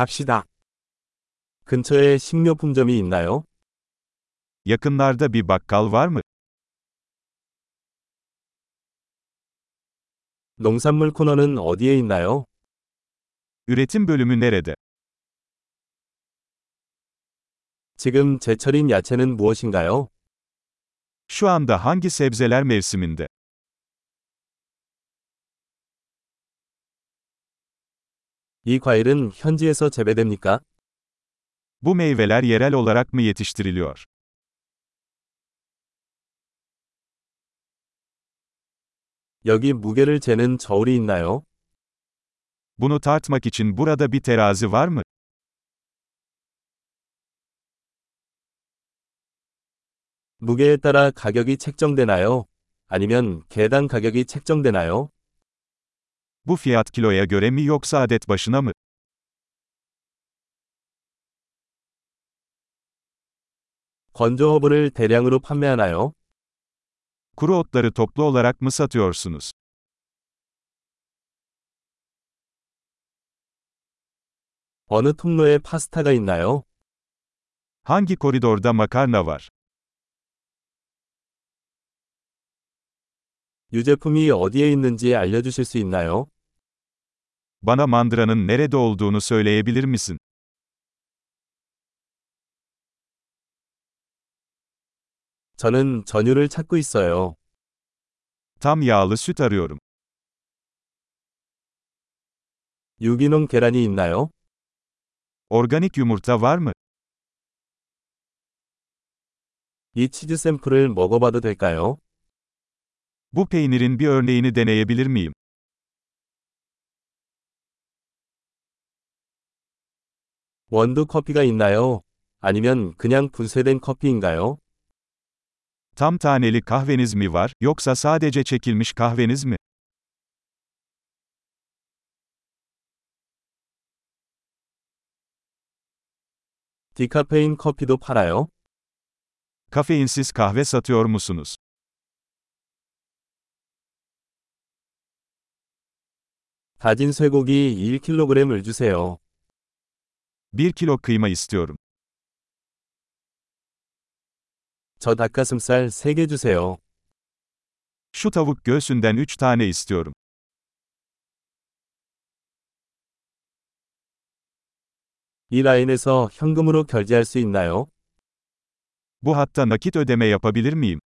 갑시다. 근처에 식료품점이 있나요? Yakınlarda bir bakkal var mı? 농산물 코너는 어디에 있나요? Üretim bölümü nerede? 지금 제철인 야채는 무엇인가요? Şu anda hangi sebzeler mevsiminde? 이 과일은 현지에서 재배됩니까? Bu meyveler yerel olarak mı yetiştiriliyor? 여기 무게를 재는 저울이 있나요? Bunu tartmak için burada bir terazi var mı? 무게에 따라 가격이 책정되나요? 아니면 개당 가격이 책정되나요? Bu fiyat kiloya göre mi yoksa adet başına mı? 건조 허브를 대량으로 판매하나요? Kuru otları toplu olarak mı satıyorsunuz? 어느 통로에 파스타가 있나요? Hangi koridorda makarna var? 유제품이 어디에 있는지 알려주실 수 있나요? Bana mandıranın nerede olduğunu söyleyebilir misin? 저는 전유를 찾고 있어요. Tam yağlı süt arıyorum. 유기농 계란이 있나요? Organik yumurta var mı? 이 치즈 샘플을 먹어봐도 될까요? Bu peynirin bir örneğini deneyebilir miyim? 원두 커피가 있나요? 아니면 그냥 분쇄된 커피인가요? Tam taneli kahveniz mi var, yoksa sadece çekilmiş kahveniz mi? 디카페인 커피도 팔아요? Kafeinsiz kahve satıyor musunuz? 다진 쇠고기 1kg을 주세요. 1 kilo kıyma istiyorum. 저 닭가슴살 3개 주세요. Şu tavuk göğsünden 3 tane istiyorum. 이 라인에서 현금으로 결제할 수 있나요? Bu hatta nakit ödeme yapabilir miyim?